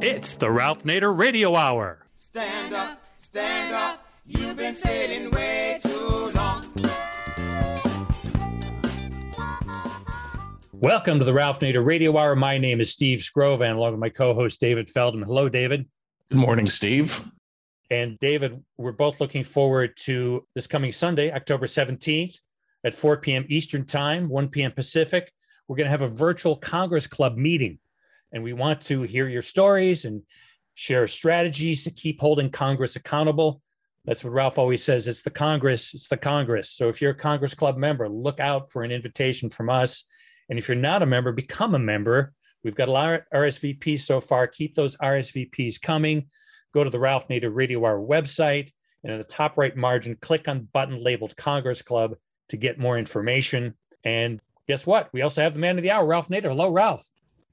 It's the Ralph Nader Radio Hour. Stand up, stand up. You've been sitting way too long. Welcome to the Ralph Nader Radio Hour. My name is Steve Skrovan, along with my co-host David Feldman. Hello, David. Good morning, Steve. And David, we're both looking forward to this coming Sunday, October 17th at 4 p.m. Eastern Time, 1 p.m. Pacific. We're going to have a virtual Congress Club meeting, and we want to hear your stories and share strategies to keep holding Congress accountable. That's what Ralph always says it's the Congress, it's the Congress. So if you're a Congress Club member, look out for an invitation from us. And if you're not a member, become a member. We've got a lot of RSVPs so far. Keep those RSVPs coming. Go to the Ralph Nader Radio Hour website, and in the top right margin, click on button labeled Congress Club to get more information. And guess what? We also have the man of the hour, Ralph Nader. Hello, Ralph.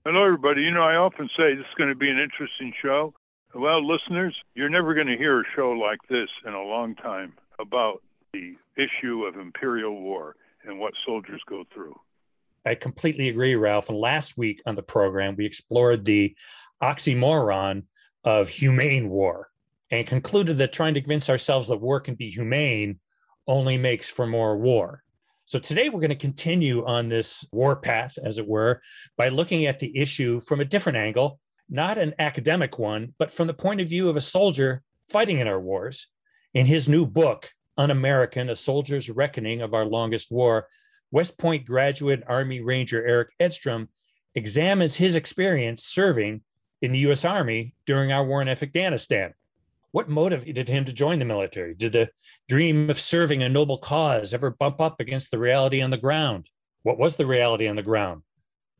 Hello, everybody. You know, I often say this is going to be an interesting show. Well, listeners, you're never going to hear a show like this in a long time about the issue of imperial war and what soldiers go through. I completely agree, Ralph. And last week on the program, we explored the oxymoron of humane war and concluded that trying to convince ourselves that war can be humane only makes for more war. So today we're going to continue on this war path, as it were, by looking at the issue from a different angle, not an academic one, but from the point of view of a soldier fighting in our wars. In his new book, Un American A Soldier's Reckoning of Our Longest War, West Point graduate Army Ranger Eric Edstrom examines his experience serving in the US Army during our war in Afghanistan. What motivated him to join the military? Did the dream of serving a noble cause ever bump up against the reality on the ground? What was the reality on the ground?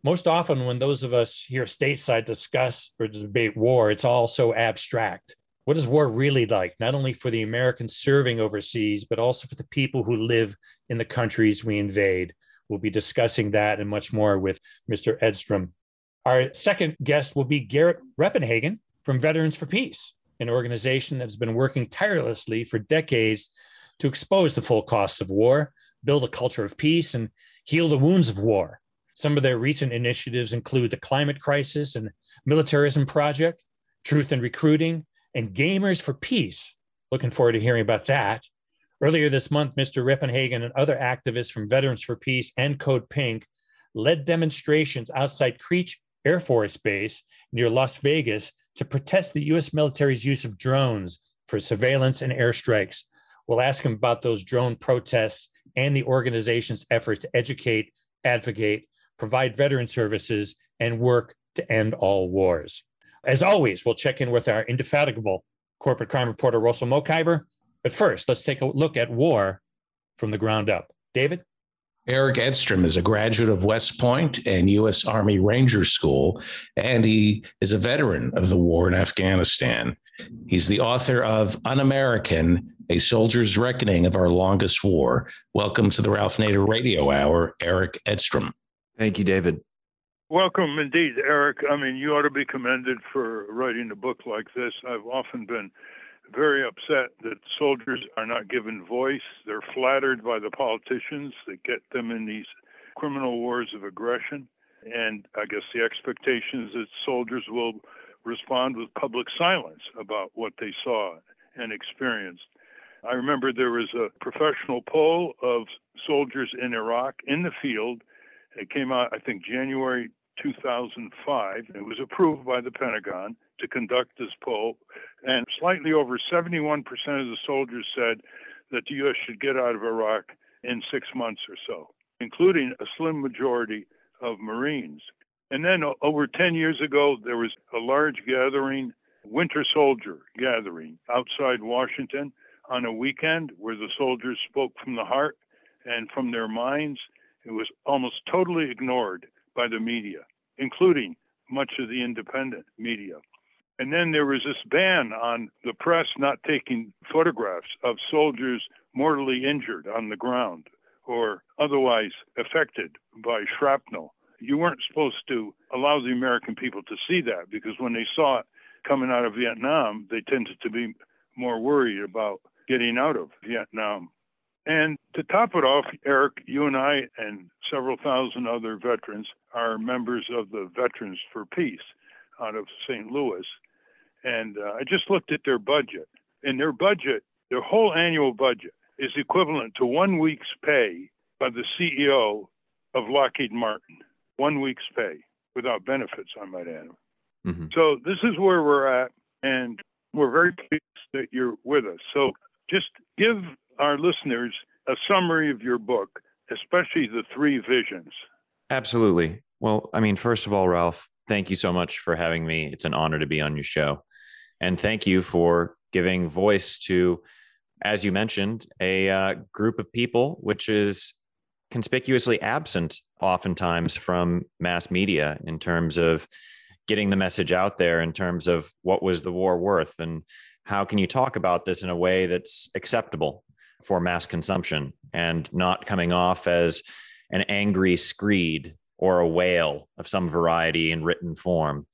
Most often, when those of us here stateside discuss or debate war, it's all so abstract. What is war really like, not only for the Americans serving overseas, but also for the people who live in the countries we invade? We'll be discussing that and much more with Mr. Edstrom. Our second guest will be Garrett Reppenhagen from Veterans for Peace an organization that's been working tirelessly for decades to expose the full costs of war, build a culture of peace, and heal the wounds of war. Some of their recent initiatives include the climate crisis and militarism project, truth in recruiting, and gamers for peace. Looking forward to hearing about that. Earlier this month, Mr. Reppenhagen and other activists from Veterans for Peace and Code Pink led demonstrations outside Creech Air Force Base near Las Vegas to protest the U.S. military's use of drones for surveillance and airstrikes. We'll ask him about those drone protests and the organization's efforts to educate, advocate, provide veteran services, and work to end all wars. As always, we'll check in with our indefatigable corporate crime reporter, Russell Mokhiber. But first, let's take a look at war from the ground up. David? Eric Edstrom is a graduate of West Point and U.S. Army Ranger School, and he is a veteran of the war in Afghanistan. He's the author of Un American, A Soldier's Reckoning of Our Longest War. Welcome to the Ralph Nader Radio Hour, Eric Edstrom. Thank you, David. Welcome indeed, Eric. I mean, you ought to be commended for writing a book like this. I've often been very upset that soldiers are not given voice. They're flattered by the politicians that get them in these criminal wars of aggression. And I guess the expectation is that soldiers will respond with public silence about what they saw and experienced. I remember there was a professional poll of soldiers in Iraq in the field. It came out, I think, January 2005. It was approved by the Pentagon to conduct this poll, and slightly over 71% of the soldiers said that the U.S. should get out of Iraq in six months or so, including a slim majority of Marines. And then over 10 years ago, there was a large gathering, winter soldier gathering outside Washington on a weekend where the soldiers spoke from the heart and from their minds. It was almost totally ignored by the media, including much of the independent media. And then there was this ban on the press not taking photographs of soldiers mortally injured on the ground or otherwise affected by shrapnel. You weren't supposed to allow the American people to see that because when they saw it coming out of Vietnam, they tended to be more worried about getting out of Vietnam. And to top it off, Eric, you and I and several thousand other veterans are members of the Veterans for Peace. out of St. Louis, and uh, I just looked at their budget. And their budget, their whole annual budget, is equivalent to one week's pay by the CEO of Lockheed Martin. One week's pay without benefits, I might add. Mm-hmm. So this is where we're at, and we're very pleased that you're with us. So just give our listeners a summary of your book, especially the three visions. Absolutely. Well, I mean, first of all, Ralph, thank you so much for having me. It's an honor to be on your show. And thank you for giving voice to, as you mentioned, a uh, group of people which is conspicuously absent oftentimes from mass media in terms of getting the message out there in terms of what was the war worth and how can you talk about this in a way that's acceptable for mass consumption and not coming off as an angry screed or a wail of some variety in written form.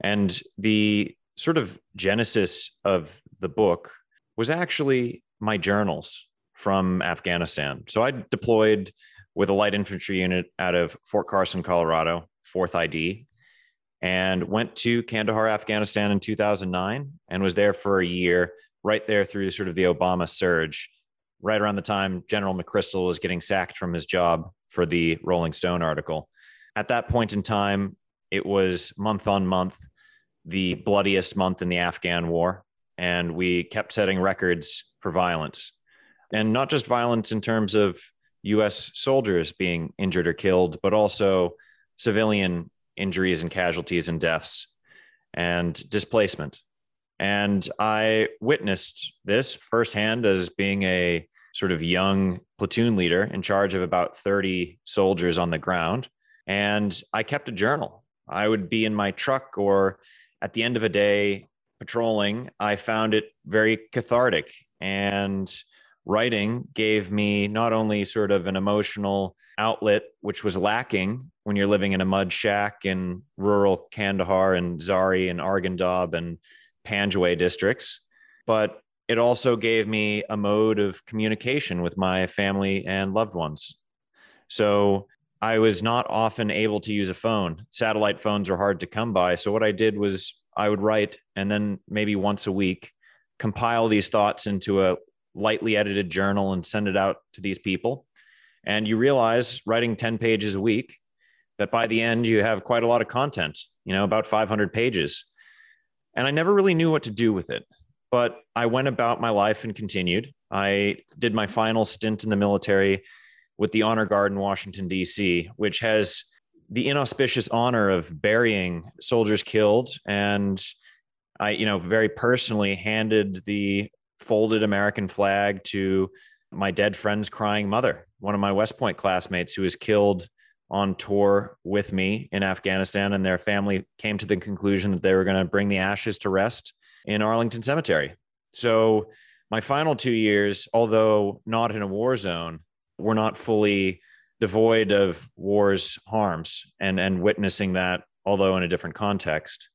And the sort of genesis of the book was actually my journals from Afghanistan. So I deployed with a light infantry unit out of Fort Carson, Colorado, 4th ID, and went to Kandahar, Afghanistan in 2009 and was there for a year, right there through sort of the Obama surge, right around the time General McChrystal was getting sacked from his job for the Rolling Stone article. At that point in time, it was month on month, the bloodiest month in the Afghan war. And we kept setting records for violence. And not just violence in terms of US soldiers being injured or killed, but also civilian injuries and casualties and deaths and displacement. And I witnessed this firsthand as being a sort of young platoon leader in charge of about 30 soldiers on the ground. And I kept a journal. I would be in my truck or at the end of a day patrolling. I found it very cathartic. And writing gave me not only sort of an emotional outlet, which was lacking when you're living in a mud shack in rural Kandahar and Zhari and Arghandab and Panjwai districts, but it also gave me a mode of communication with my family and loved ones. So I was not often able to use a phone. Satellite phones are hard to come by. So what I did was I would write and then maybe once a week compile these thoughts into a lightly edited journal and send it out to these people. And you realize writing 10 pages a week that by the end you have quite a lot of content, you know, about 500 pages. And I never really knew what to do with it. But I went about my life and continued. I did my final stint in the military with the Honor Guard in Washington, D.C., which has the inauspicious honor of burying soldiers killed. And I, you know, very personally handed the folded American flag to my dead friend's crying mother, one of my West Point classmates who was killed on tour with me in Afghanistan. And their family came to the conclusion that they were going to bring the ashes to rest in Arlington Cemetery. So my final two years, although not in a war zone, were not fully devoid of war's harms and, and witnessing that, although in a different context.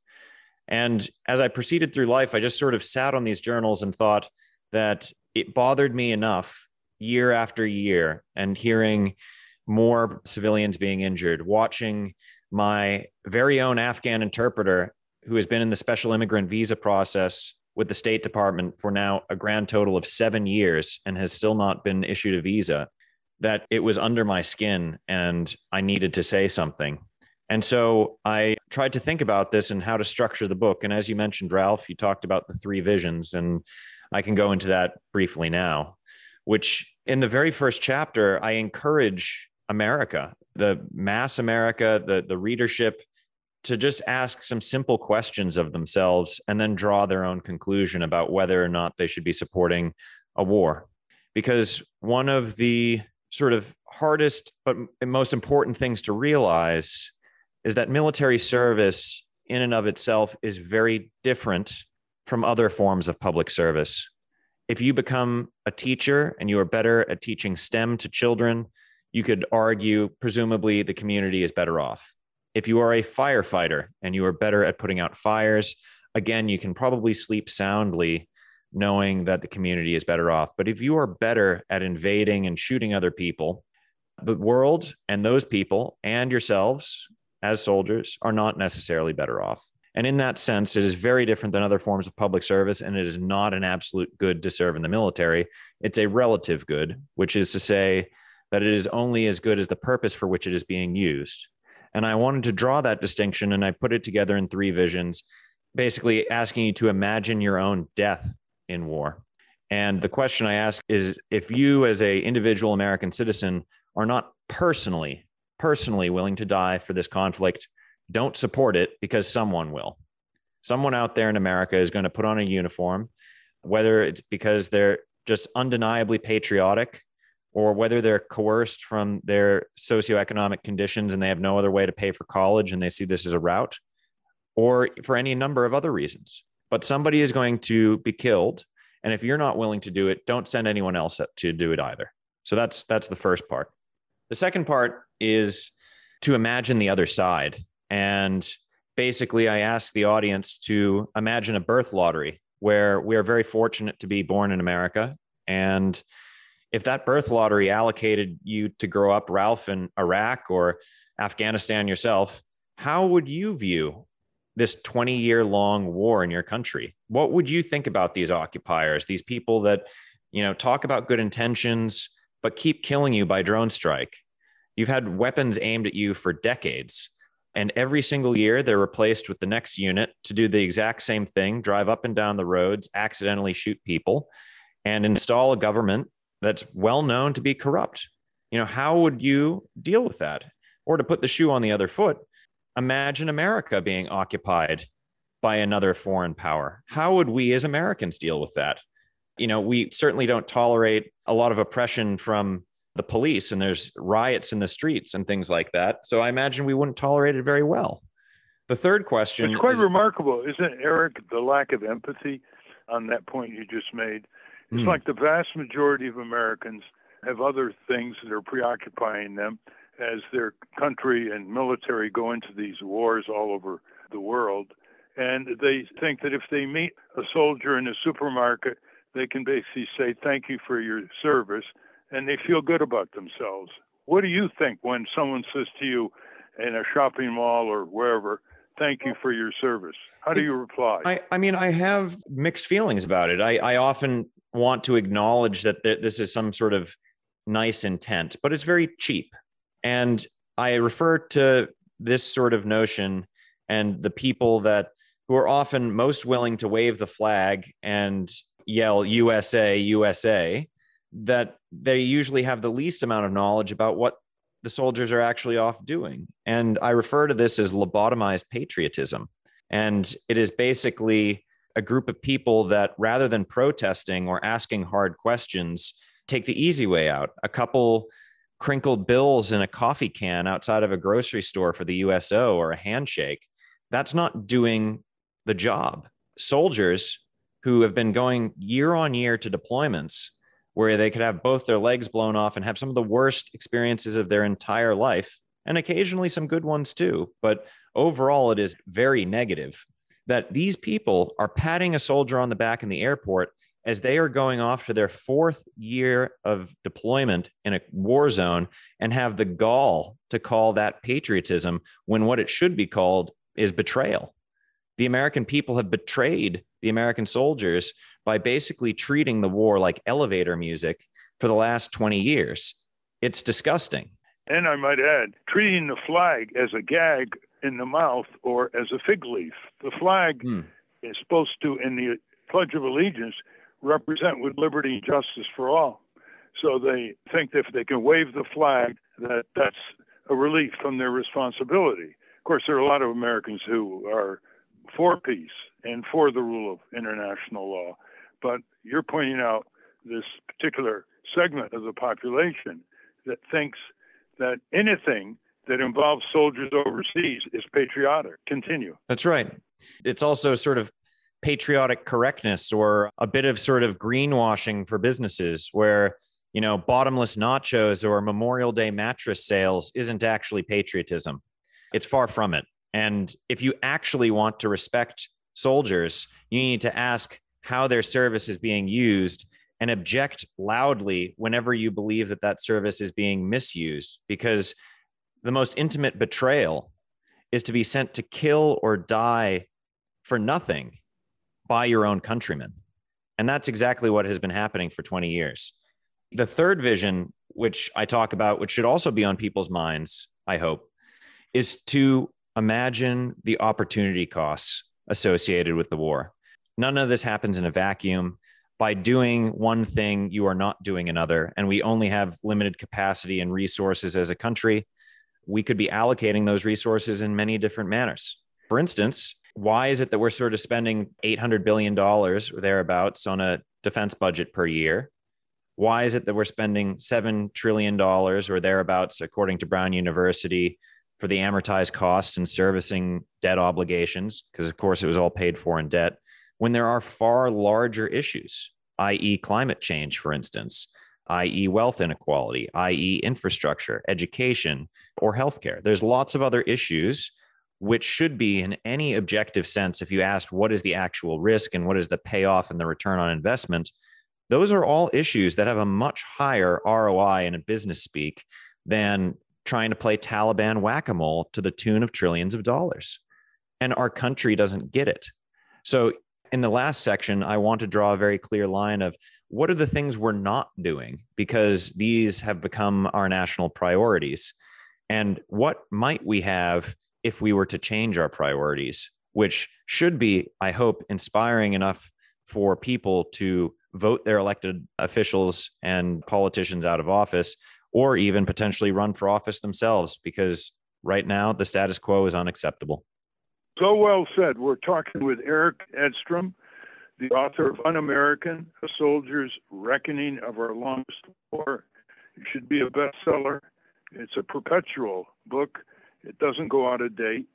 And as I proceeded through life, I just sort of sat on these journals and thought that it bothered me enough year after year and hearing more civilians being injured, watching my very own Afghan interpreter who has been in the special immigrant visa process with the State Department for now a grand total of seven years and has still not been issued a visa, that it was under my skin and I needed to say something. And so I tried to think about this and how to structure the book. And as you mentioned, Ralph, you talked about the three visions, and I can go into that briefly now, which in the very first chapter, I encourage America, the mass America, the, the readership to just ask some simple questions of themselves and then draw their own conclusion about whether or not they should be supporting a war. Because one of the sort of hardest but most important things to realize is that military service in and of itself is very different from other forms of public service. If you become a teacher and you are better at teaching STEM to children, you could argue presumably the community is better off if you are a firefighter and you are better at putting out fires, again, you can probably sleep soundly knowing that the community is better off. But if you are better at invading and shooting other people, the world and those people and yourselves as soldiers are not necessarily better off. And in that sense, it is very different than other forms of public service, and it is not an absolute good to serve in the military. It's a relative good, which is to say that it is only as good as the purpose for which it is being used. And I wanted to draw that distinction, and I put it together in three visions, basically asking you to imagine your own death in war. And the question I ask is if you, as a individual American citizen, are not personally, personally willing to die for this conflict, don't support it because someone will. Someone out there in America is going to put on a uniform, whether it's because they're just undeniably patriotic or whether they're coerced from their socioeconomic conditions and they have no other way to pay for college and they see this as a route, or for any number of other reasons. But somebody is going to be killed. And if you're not willing to do it, don't send anyone else to do it either. So that's that's the first part. The second part is to imagine the other side. And basically, I ask the audience to imagine a birth lottery where we are very fortunate to be born in America. And if that birth lottery allocated you to grow up, Ralph, in Iraq or Afghanistan yourself, how would you view this 20 year long war in your country? What would you think about these occupiers, these people that, you know, talk about good intentions, but keep killing you by drone strike? You've had weapons aimed at you for decades. And every single year, they're replaced with the next unit to do the exact same thing drive up and down the roads, accidentally shoot people, and install a government that's well known to be corrupt. You know, how would you deal with that? Or to put the shoe on the other foot, imagine America being occupied by another foreign power. How would we as Americans deal with that? You know, we certainly don't tolerate a lot of oppression from the police and there's riots in the streets and things like that. So I imagine we wouldn't tolerate it very well. The third question It's quite is, remarkable, isn't it, Eric, the lack of empathy on that point you just made? It's Hmm. like the vast majority of Americans have other things that are preoccupying them as their country and military go into these wars all over the world. And they think that if they meet a soldier in a supermarket, they can basically say, Thank you for your service, and they feel good about themselves. What do you think when someone says to you in a shopping mall or wherever, Thank you for your service? How do you reply? I, I mean, I have mixed feelings about it. I, I often want to acknowledge that th- this is some sort of nice intent, but it's very cheap. And I refer to this sort of notion and the people that who are often most willing to wave the flag and yell USA, USA, that they usually have the least amount of knowledge about what the soldiers are actually off doing. And I refer to this as lobotomized patriotism. And it is basically a group of people that rather than protesting or asking hard questions, take the easy way out. A couple crinkled bills in a coffee can outside of a grocery store for the USO or a handshake. That's not doing the job. Soldiers who have been going year on year to deployments where they could have both their legs blown off and have some of the worst experiences of their entire life, and occasionally some good ones too. But overall, it is very negative that these people are patting a soldier on the back in the airport as they are going off to their fourth year of deployment in a war zone and have the gall to call that patriotism when what it should be called is betrayal. The American people have betrayed the American soldiers by basically treating the war like elevator music for the last 20 years. It's disgusting. And I might add, treating the flag as a gag in the mouth or as a fig leaf. The flag Hmm. is supposed to, in the Pledge of Allegiance, represent with liberty and justice for all. So they think if they can wave the flag, that that's a relief from their responsibility. Of course, there are a lot of Americans who are for peace and for the rule of international law, but you're pointing out this particular segment of the population that thinks that anything that involves soldiers overseas is patriotic. Continue. That's right. It's also sort of patriotic correctness or a bit of sort of greenwashing for businesses where, you know, bottomless nachos or Memorial Day mattress sales isn't actually patriotism. It's far from it. And if you actually want to respect soldiers, you need to ask how their service is being used and object loudly whenever you believe that that service is being misused because the most intimate betrayal is to be sent to kill or die for nothing by your own countrymen. And that's exactly what has been happening for 20 years. The third vision, which I talk about, which should also be on people's minds, I hope, is to imagine the opportunity costs associated with the war. None of this happens in a vacuum. By doing one thing, you are not doing another. And we only have limited capacity and resources as a country. We could be allocating those resources in many different manners. For instance, why is it that we're sort of spending $800 billion or thereabouts on a defense budget per year? Why is it that we're spending $7 trillion or thereabouts, according to Brown University, for the amortized costs and servicing debt obligations, because of course it was all paid for in debt, when there are far larger issues, i.e., climate change, for instance, i.e., wealth inequality, i.e., infrastructure, education, or healthcare. There's lots of other issues which should be, in any objective sense, if you asked what is the actual risk and what is the payoff and the return on investment, those are all issues that have a much higher ROI in a business speak than trying to play Taliban whack a mole to the tune of trillions of dollars. And our country doesn't get it. So, in the last section, I want to draw a very clear line of what are the things we're not doing because these have become our national priorities. And what might we have if we were to change our priorities, which should be, I hope, inspiring enough for people to vote their elected officials and politicians out of office or even potentially run for office themselves because right now the status quo is unacceptable. So well said. We're talking with Eric Edstrom, the author of Un American, A Soldier's Reckoning of Our Longest War. It should be a bestseller. It's a perpetual book, it doesn't go out of date.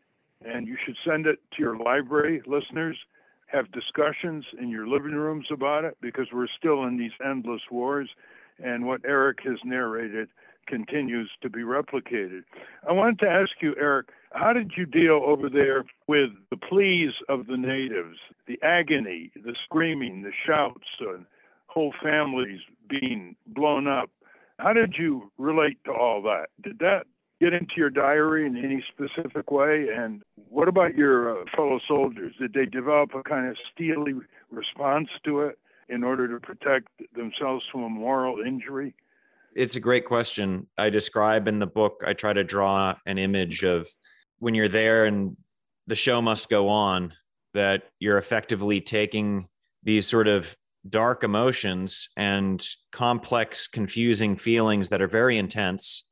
And you should send it to your library listeners, have discussions in your living rooms about it because we're still in these endless wars and what Eric has narrated continues to be replicated. I wanted to ask you, Eric, how did you deal over there with the pleas of the natives, the agony, the screaming, the shouts, and whole families being blown up? How did you relate to all that? Did that get into your diary in any specific way? And what about your uh, fellow soldiers? Did they develop a kind of steely response to it? in order to protect themselves from a moral injury? It's a great question. I describe in the book, I try to draw an image of when you're there and the show must go on, that you're effectively taking these sort of dark emotions and complex, confusing feelings that are very intense.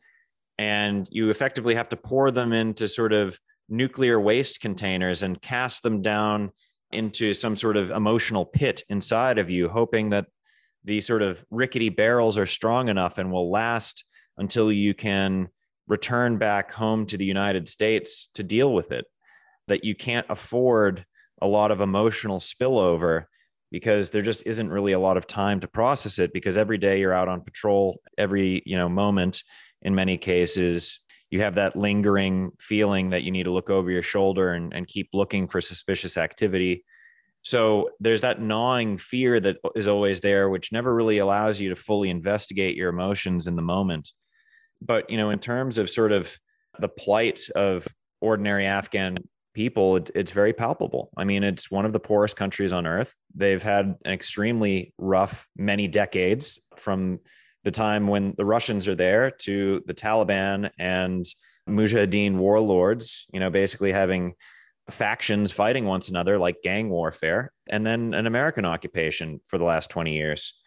And you effectively have to pour them into sort of nuclear waste containers and cast them down into some sort of emotional pit inside of you, hoping that the sort of rickety barrels are strong enough and will last until you can return back home to the United States to deal with it. That you can't afford a lot of emotional spillover because there just isn't really a lot of time to process it because every day you're out on patrol every you know moment in many cases you have that lingering feeling that you need to look over your shoulder and, and keep looking for suspicious activity. So there's that gnawing fear that is always there, which never really allows you to fully investigate your emotions in the moment. But, you know, in terms of sort of the plight of ordinary Afghan people, it, it's very palpable. I mean, it's one of the poorest countries on earth. They've had an extremely rough many decades from the time when the Russians are there to the Taliban and Mujahideen warlords, you know, basically having factions fighting one another like gang warfare, and then an American occupation for the last 20 years.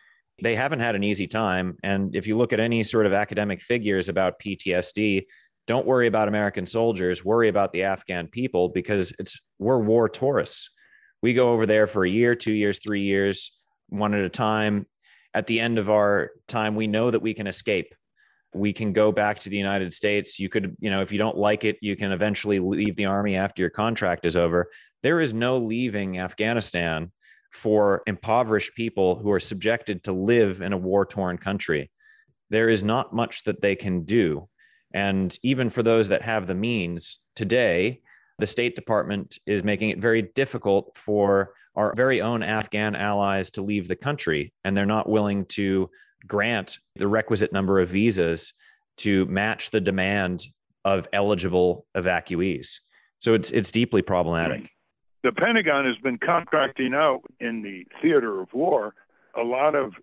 They haven't had an easy time. And if you look at any sort of academic figures about PTSD, don't worry about American soldiers, worry about the Afghan people because it's we're war tourists. We go over there for a year, two years, three years, one at a time, at the end of our time, we know that we can escape. We can go back to the United States. You could, you know, if you don't like it, you can eventually leave the army after your contract is over. There is no leaving Afghanistan for impoverished people who are subjected to live in a war torn country. There is not much that they can do. And even for those that have the means today, the State Department is making it very difficult for our very own Afghan allies to leave the country, and they're not willing to grant the requisite number of visas to match the demand of eligible evacuees. So it's it's deeply problematic. The Pentagon has been contracting out in the theater of war a lot of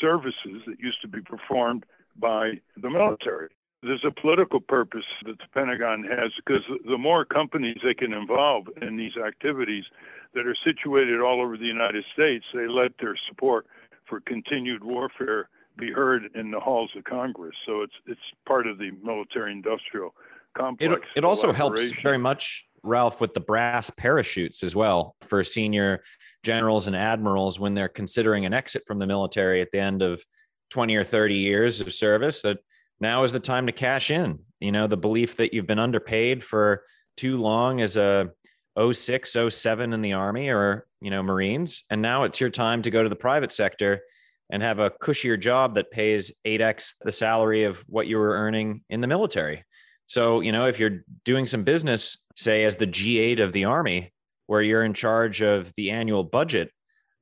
services that used to be performed by the military. There's a political purpose that the Pentagon has because the more companies they can involve in these activities that are situated all over the United States, they let their support for continued warfare be heard in the halls of Congress. So it's it's part of the military industrial complex. It, it also helps very much, Ralph, with the brass parachutes as well for senior generals and admirals when they're considering an exit from the military at the end of 20 or 30 years of service that now is the time to cash in. You know, the belief that you've been underpaid for too long as a 06, 07 in the Army or, you know, Marines. And now it's your time to go to the private sector and have a cushier job that pays 8x the salary of what you were earning in the military. So, you know, if you're doing some business, say as the G8 of the Army, where you're in charge of the annual budget,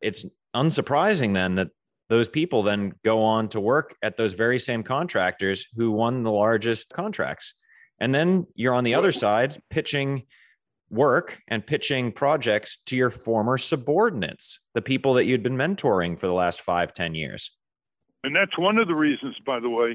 it's unsurprising then that those people then go on to work at those very same contractors who won the largest contracts. And then you're on the other side pitching work and pitching projects to your former subordinates, the people that you'd been mentoring for the last five, ten years. And that's one of the reasons, by the way,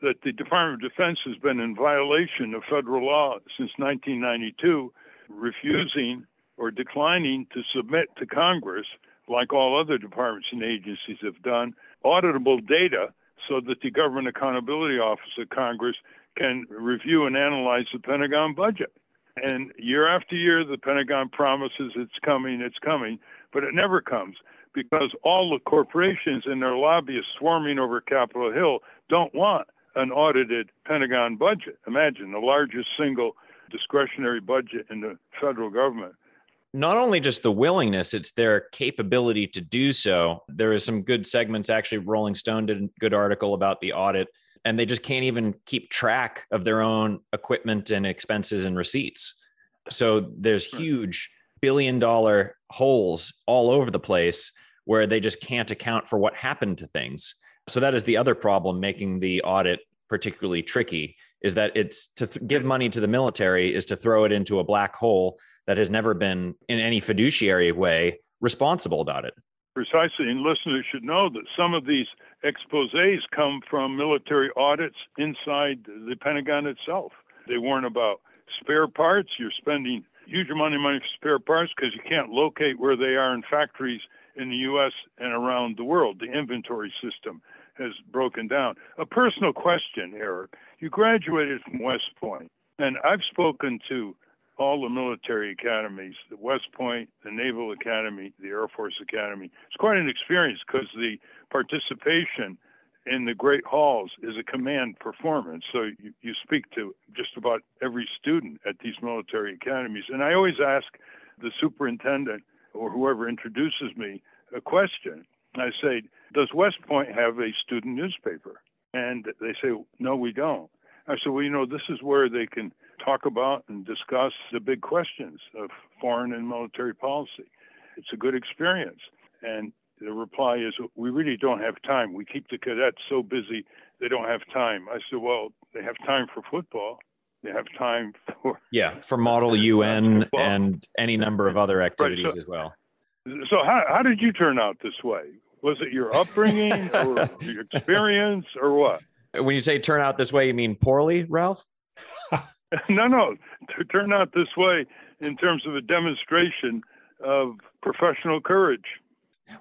that the Department of Defense has been in violation of federal law since 1992, refusing or declining to submit to Congress, like all other departments and agencies have done, auditable data so that the Government Accountability Office of Congress can review and analyze the Pentagon budget. And year after year, the Pentagon promises it's coming, it's coming, but it never comes because all the corporations and their lobbyists swarming over Capitol Hill don't want an audited Pentagon budget. Imagine the largest single discretionary budget in the federal government. Not only just the willingness, it's their capability to do so. There is some good segments. Actually, Rolling Stone did a good article about the audit and they just can't even keep track of their own equipment and expenses and receipts. So there's huge billion dollar holes all over the place where they just can't account for what happened to things. So that is the other problem making the audit particularly tricky is that it's to th- give money to the military is to throw it into a black hole that has never been in any fiduciary way responsible about it. Precisely. And listeners should know that some of these exposes come from military audits inside the Pentagon itself. They warn about spare parts. You're spending huge amount of money for spare parts because you can't locate where they are in factories in the U.S. and around the world. The inventory system has broken down. A personal question, Eric. You graduated from West Point, and I've spoken to all the military academies, the West Point, the Naval Academy, the Air Force Academy. It's quite an experience because the participation in the great halls is a command performance. So you, you speak to just about every student at these military academies. And I always ask the superintendent or whoever introduces me a question. I say, Does West Point have a student newspaper? And they say, No, we don't. I said, Well, you know, this is where they can talk about and discuss the big questions of foreign and military policy. It's a good experience. And the reply is, We really don't have time. We keep the cadets so busy, they don't have time. I said, Well, they have time for football. They have time for. Yeah, for Model UN and any number of other activities right, so, as well. So, how, how did you turn out this way? Was it your upbringing or your experience or what? When you say turn out this way, you mean poorly, Ralph? no, no. To turn out this way in terms of a demonstration of professional courage.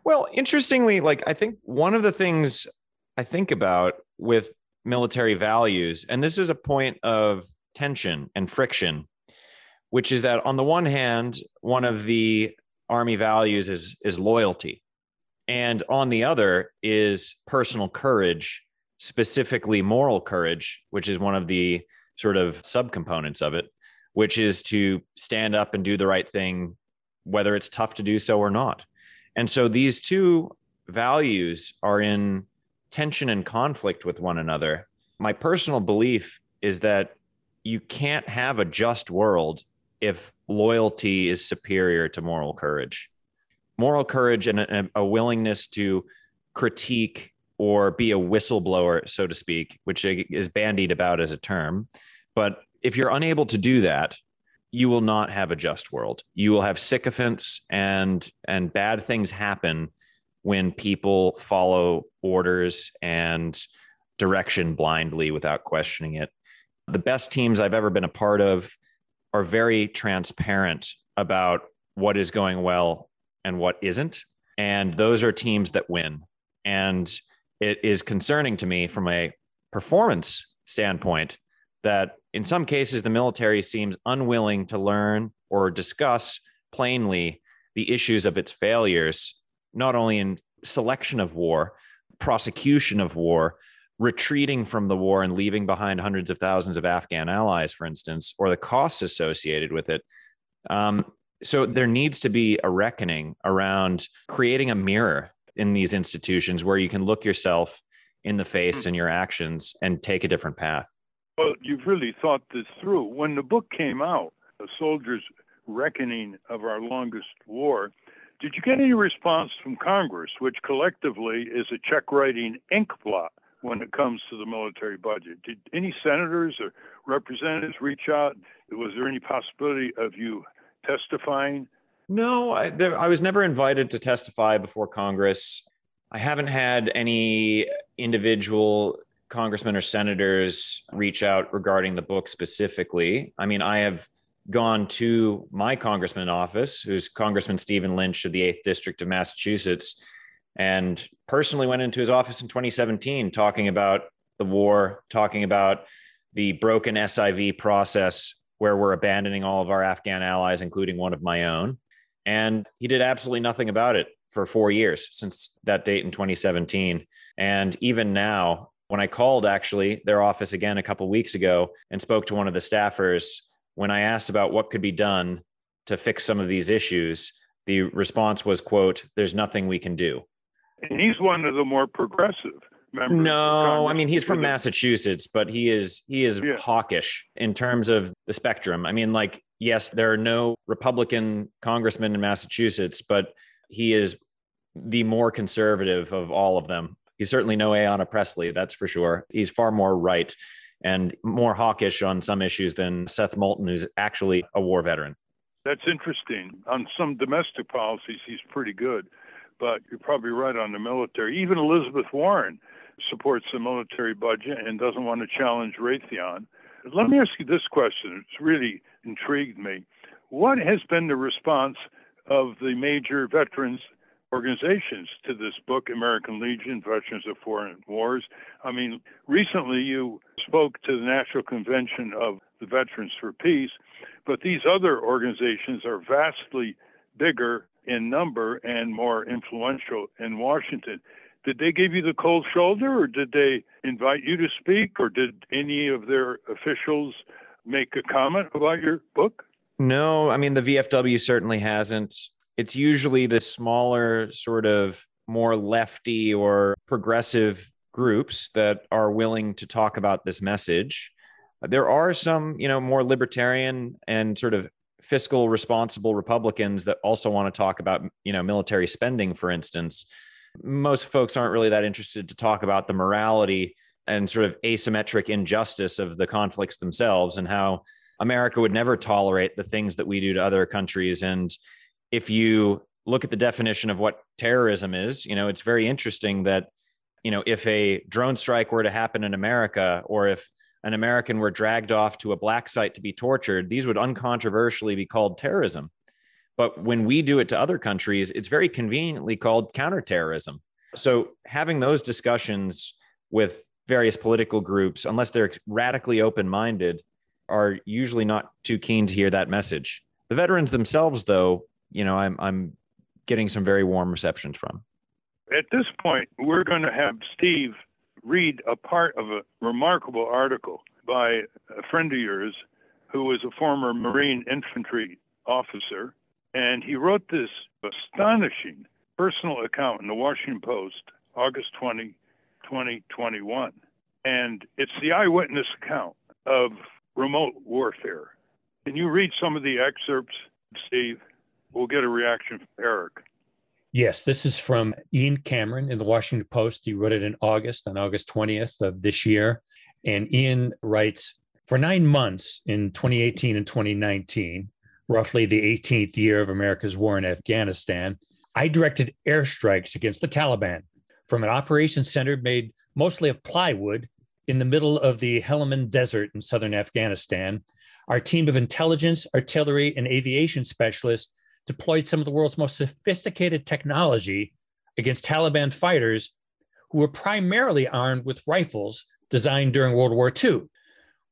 Well, interestingly, like I think one of the things I think about with military values, and this is a point of tension and friction, which is that on the one hand, one of the army values is is loyalty, and on the other is personal courage, specifically moral courage, which is one of the sort of subcomponents of it, which is to stand up and do the right thing, whether it's tough to do so or not. And so these two values are in tension and conflict with one another. My personal belief is that you can't have a just world if loyalty is superior to moral courage. Moral courage and a, a willingness to critique or be a whistleblower, so to speak, which is bandied about as a term. But if you're unable to do that, you will not have a just world. You will have sycophants and and bad things happen when people follow orders and direction blindly without questioning it. The best teams I've ever been a part of are very transparent about what is going well and what isn't. And those are teams that win. And it is concerning to me from a performance standpoint that in some cases the military seems unwilling to learn or discuss plainly the issues of its failures, not only in selection of war, prosecution of war, retreating from the war and leaving behind hundreds of thousands of Afghan allies, for instance, or the costs associated with it. Um, so there needs to be a reckoning around creating a mirror in these institutions where you can look yourself in the face hmm. and your actions and take a different path. Well, you've really thought this through. When the book came out, A Soldier's Reckoning of Our Longest War, did you get any response from Congress, which collectively is a check writing ink blot when it comes to the military budget? Did any senators or representatives reach out? Was there any possibility of you testifying? No, I, there, I was never invited to testify before Congress. I haven't had any individual congressmen or senators reach out regarding the book specifically. I mean, I have gone to my congressman office, who's Congressman Stephen Lynch of the 8th District of Massachusetts, and personally went into his office in 2017 talking about the war, talking about the broken SIV process where we're abandoning all of our Afghan allies, including one of my own. And he did absolutely nothing about it for four years since that date in 2017. And even now, when I called actually their office again a couple weeks ago and spoke to one of the staffers, when I asked about what could be done to fix some of these issues, the response was, quote, there's nothing we can do. And he's one of the more progressive No, I mean he's from Massachusetts, but he is he is yeah. hawkish in terms of the spectrum. I mean, like, yes, there are no Republican congressmen in Massachusetts, but he is the more conservative of all of them. He's certainly no Ayanna Presley, that's for sure. He's far more right and more hawkish on some issues than Seth Moulton, who's actually a war veteran. That's interesting. On some domestic policies, he's pretty good, but you're probably right on the military. Even Elizabeth Warren supports the military budget and doesn't want to challenge Raytheon. Let me ask you this question. It's really intrigued me. What has been the response of the major veterans organizations to this book, American Legion, Veterans of Foreign Wars. I mean, recently you spoke to the National Convention of the Veterans for Peace, but these other organizations are vastly bigger in number and more influential in Washington. Did they give you the cold shoulder, or did they invite you to speak, or did any of their officials make a comment about your book? No, I mean, the VFW certainly hasn't. It's usually the smaller sort of more lefty or progressive groups that are willing to talk about this message. There are some you know more libertarian and sort of fiscal responsible republicans that also want to talk about you know military spending for instance most folks aren't really that interested to talk about the morality and sort of asymmetric injustice of the conflicts themselves and how america would never tolerate the things that we do to other countries and if you look at the definition of what terrorism is, you know, it's very interesting that, you know, if a drone strike were to happen in America or if an American were dragged off to a black site to be tortured, these would uncontroversially be called terrorism. But when we do it to other countries, it's very conveniently called counterterrorism. So having those discussions with various political groups, unless they're radically open minded, are usually not too keen to hear that message. The veterans themselves, though, you know, I'm I'm getting some very warm receptions from. At this point, we're going to have Steve read a part of a remarkable article by a friend of yours who was a former Marine infantry officer. And he wrote this astonishing personal account in the Washington Post, August 20, 2021. And it's the eyewitness account of remote warfare. Can you read some of the excerpts, Steve? we'll get a reaction from Eric. Yes, this is from Ian Cameron in the Washington Post. He wrote it in August, on August 20th of this year. And Ian writes For nine months in 2018 and 2019, roughly the 18th year of America's war in Afghanistan, I directed airstrikes against the Taliban from an operations center made mostly of plywood in the middle of the Helmand Desert in southern Afghanistan. Our team of intelligence, artillery, and aviation specialists deployed some of the world's most sophisticated technology against Taliban fighters who were primarily armed with rifles designed during World War II.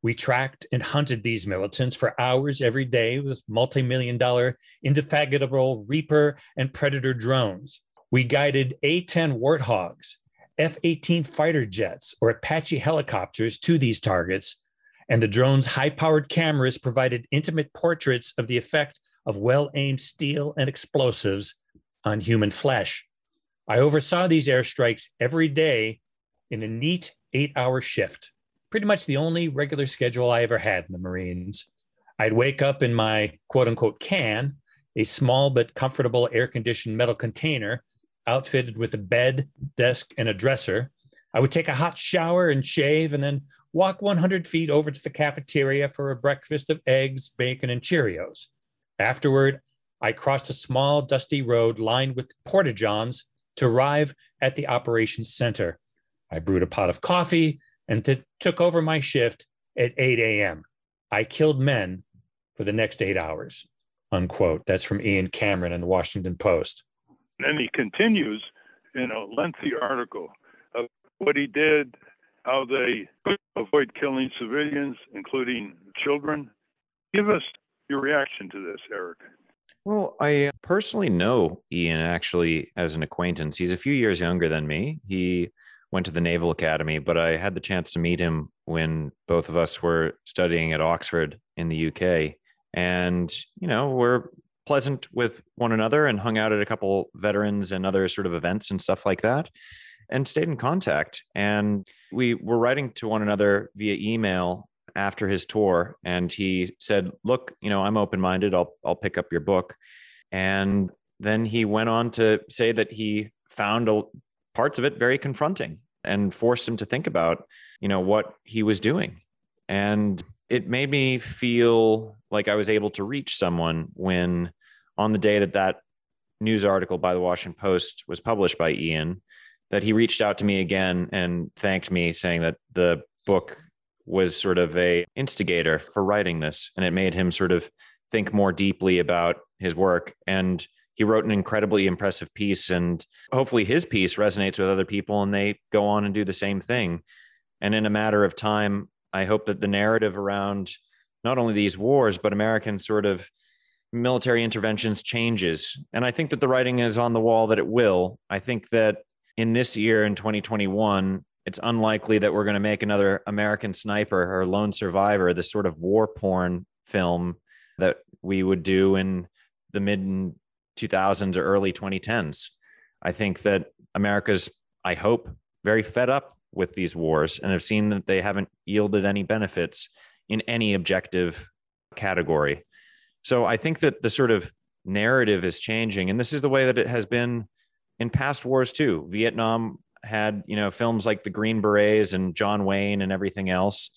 We tracked and hunted these militants for hours every day with multi million dollar indefatigable Reaper and Predator drones. We guided A 10 Warthogs, F 18 fighter jets, or Apache helicopters to these targets, and the drone's high powered cameras provided intimate portraits of the effect of well aimed steel and explosives on human flesh. I oversaw these airstrikes every day in a neat eight hour shift, pretty much the only regular schedule I ever had in the Marines. I'd wake up in my quote unquote can, a small but comfortable air conditioned metal container outfitted with a bed, desk, and a dresser. I would take a hot shower and shave, and then walk 100 feet over to the cafeteria for a breakfast of eggs, bacon, and Cheerios. Afterward, I crossed a small, dusty road lined with porta johns to arrive at the operations center. I brewed a pot of coffee and th- took over my shift at 8 a.m. I killed men for the next eight hours. Unquote. That's from Ian Cameron in the Washington Post. And he continues in a lengthy article of what he did, how they avoid killing civilians, including children. Give us your reaction to this, Erik. Well, I personally know Ian actually as an acquaintance. He's a few years younger than me. He went to the Naval Academy, but I had the chance to meet him when both of us were studying at Oxford in the UK. And, you know, we're pleasant with one another and hung out at a couple veterans and other sort of events and stuff like that and stayed in contact. And we were writing to one another via email after his tour and he said, "Look, you know, I'm open-minded. I'll I'll pick up your book." And then he went on to say that he found a, parts of it very confronting and forced him to think about, you know, what he was doing. And it made me feel like I was able to reach someone when on the day that that news article by the Washington Post was published by Ian that he reached out to me again and thanked me saying that the book was sort of a instigator for writing this and it made him sort of think more deeply about his work and he wrote an incredibly impressive piece and hopefully his piece resonates with other people and they go on and do the same thing. And in a matter of time i hope that the narrative around not only these wars but american sort of military interventions changes. And i think that the writing is on the wall that it will. I think that in this year in 2021 it's unlikely that we're going to make another American Sniper or Lone Survivor, this sort of war porn film that we would do in the mid 2000s or early 2010s. I think that America's, I hope, very fed up with these wars and have seen that they haven't yielded any benefits in any objective category. So I think that the sort of narrative is changing. And this is the way that it has been in past wars too. Vietnam had you know films like the Green Berets and John Wayne and everything else.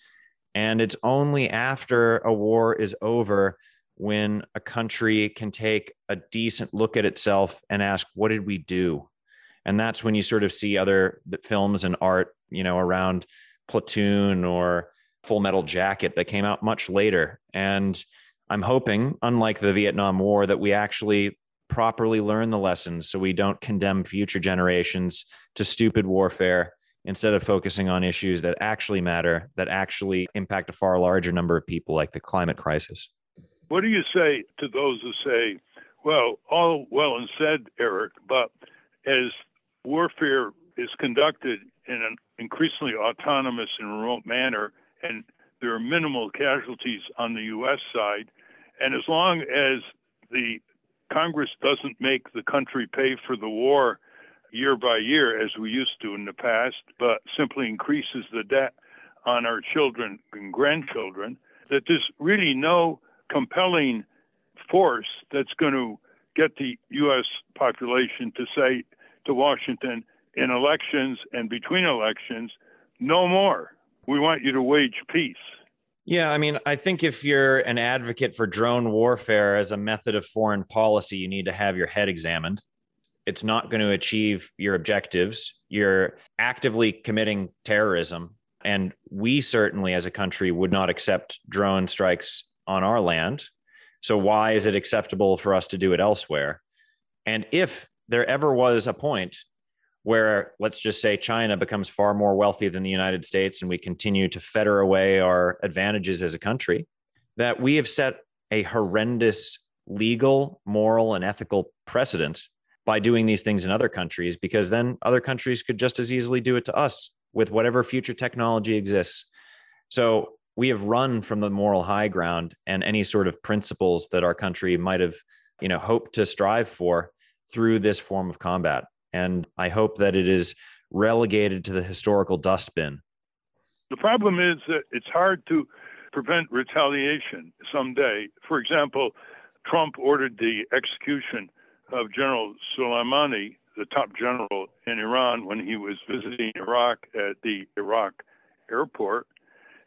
And it's only after a war is over when a country can take a decent look at itself and ask, what did we do? And that's when you sort of see other films and art, you know, around Platoon or Full Metal Jacket that came out much later. And I'm hoping, unlike the Vietnam War, that we actually properly learn the lessons so we don't condemn future generations to stupid warfare instead of focusing on issues that actually matter, that actually impact a far larger number of people, like the climate crisis. What do you say to those who say, well, all well and said, Erik, but as warfare is conducted in an increasingly autonomous and remote manner, and there are minimal casualties on the U.S. side, and as long as the Congress doesn't make the country pay for the war year by year as we used to in the past, but simply increases the debt on our children and grandchildren, that there's really no compelling force that's going to get the U.S. population to say to Washington in elections and between elections, no more. We want you to wage peace. Yeah, I mean, I think if you're an advocate for drone warfare as a method of foreign policy, you need to have your head examined. It's not going to achieve your objectives. You're actively committing terrorism. And we certainly, as a country, would not accept drone strikes on our land. So, why is it acceptable for us to do it elsewhere? And if there ever was a point where let's just say China becomes far more wealthy than the United States and we continue to fetter away our advantages as a country, that we have set a horrendous legal, moral, and ethical precedent by doing these things in other countries, because then other countries could just as easily do it to us with whatever future technology exists. So we have run from the moral high ground and any sort of principles that our country might have, you know, hoped to strive for through this form of combat. And I hope that it is relegated to the historical dustbin. The problem is that it's hard to prevent retaliation someday. For example, Trump ordered the execution of General Soleimani, the top general in Iran, when he was visiting Iraq at the Iraq airport.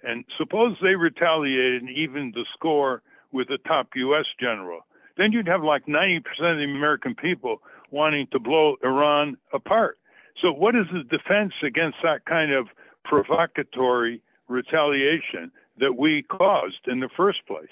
And suppose they retaliated and even the score with a top U.S. general. Then you'd have like 90% of the American people wanting to blow Iran apart. So, what is the defense against that kind of provocatory retaliation that we caused in the first place?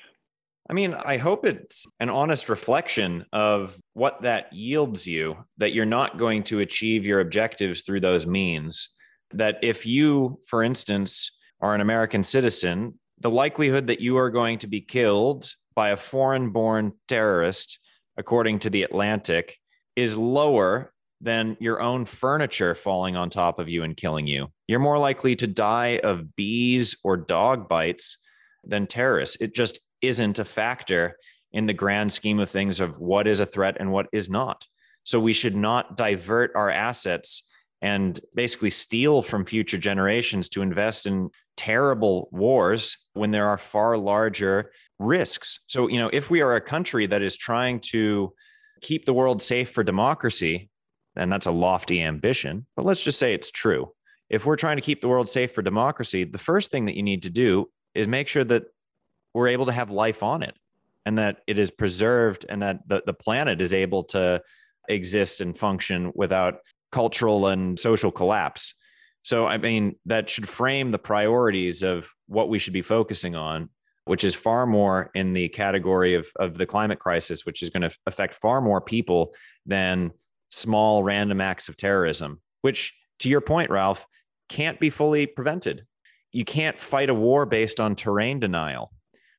I mean, I hope it's an honest reflection of what that yields you, that you're not going to achieve your objectives through those means. That if you, for instance, are an American citizen, the likelihood that you are going to be killed by a foreign born terrorist, according to the Atlantic, is lower than your own furniture falling on top of you and killing you. You're more likely to die of bees or dog bites than terrorists. It just isn't a factor in the grand scheme of things of what is a threat and what is not. So we should not divert our assets and basically steal from future generations to invest in terrible wars when there are far larger risks. So, you know, if we are a country that is trying to keep the world safe for democracy, and that's a lofty ambition, but let's just say it's true. If we're trying to keep the world safe for democracy, the first thing that you need to do is make sure that we're able to have life on it and that it is preserved and that the, the planet is able to exist and function without cultural and social collapse. So, I mean, that should frame the priorities of what we should be focusing on which is far more in the category of, of the climate crisis, which is going to affect far more people than small random acts of terrorism, which, to your point, Ralph, can't be fully prevented. You can't fight a war based on terrain denial,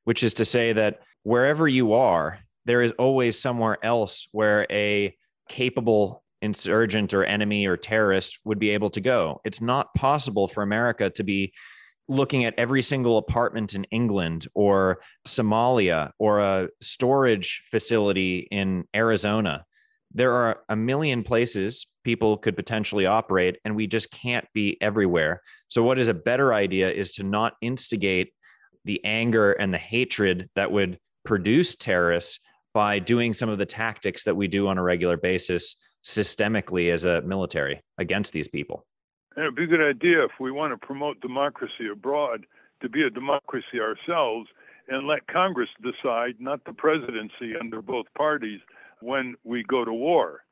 which is to say that wherever you are, there is always somewhere else where a capable insurgent or enemy or terrorist would be able to go. It's not possible for America to be looking at every single apartment in England or Somalia or a storage facility in Arizona. There are a million places people could potentially operate, and we just can't be everywhere. So, what is a better idea is to not instigate the anger and the hatred that would produce terrorists by doing some of the tactics that we do on a regular basis systemically as a military against these people. And it'd be a good idea if we want to promote democracy abroad to be a democracy ourselves and let Congress decide, not the presidency under both parties, when we go to war.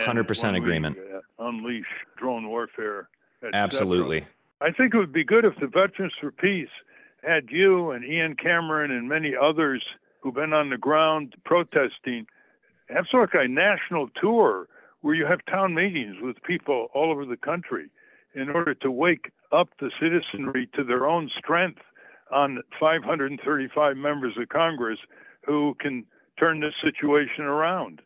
Hundred percent agreement. Uh, unleash drone warfare. Absolutely. I think it would be good if the Veterans for Peace had you and Ian Cameron and many others who've been on the ground protesting have sort of a national tour where you have town meetings with people all over the country in order to wake up the citizenry to their own strength on 535 members of Congress who can turn this situation around.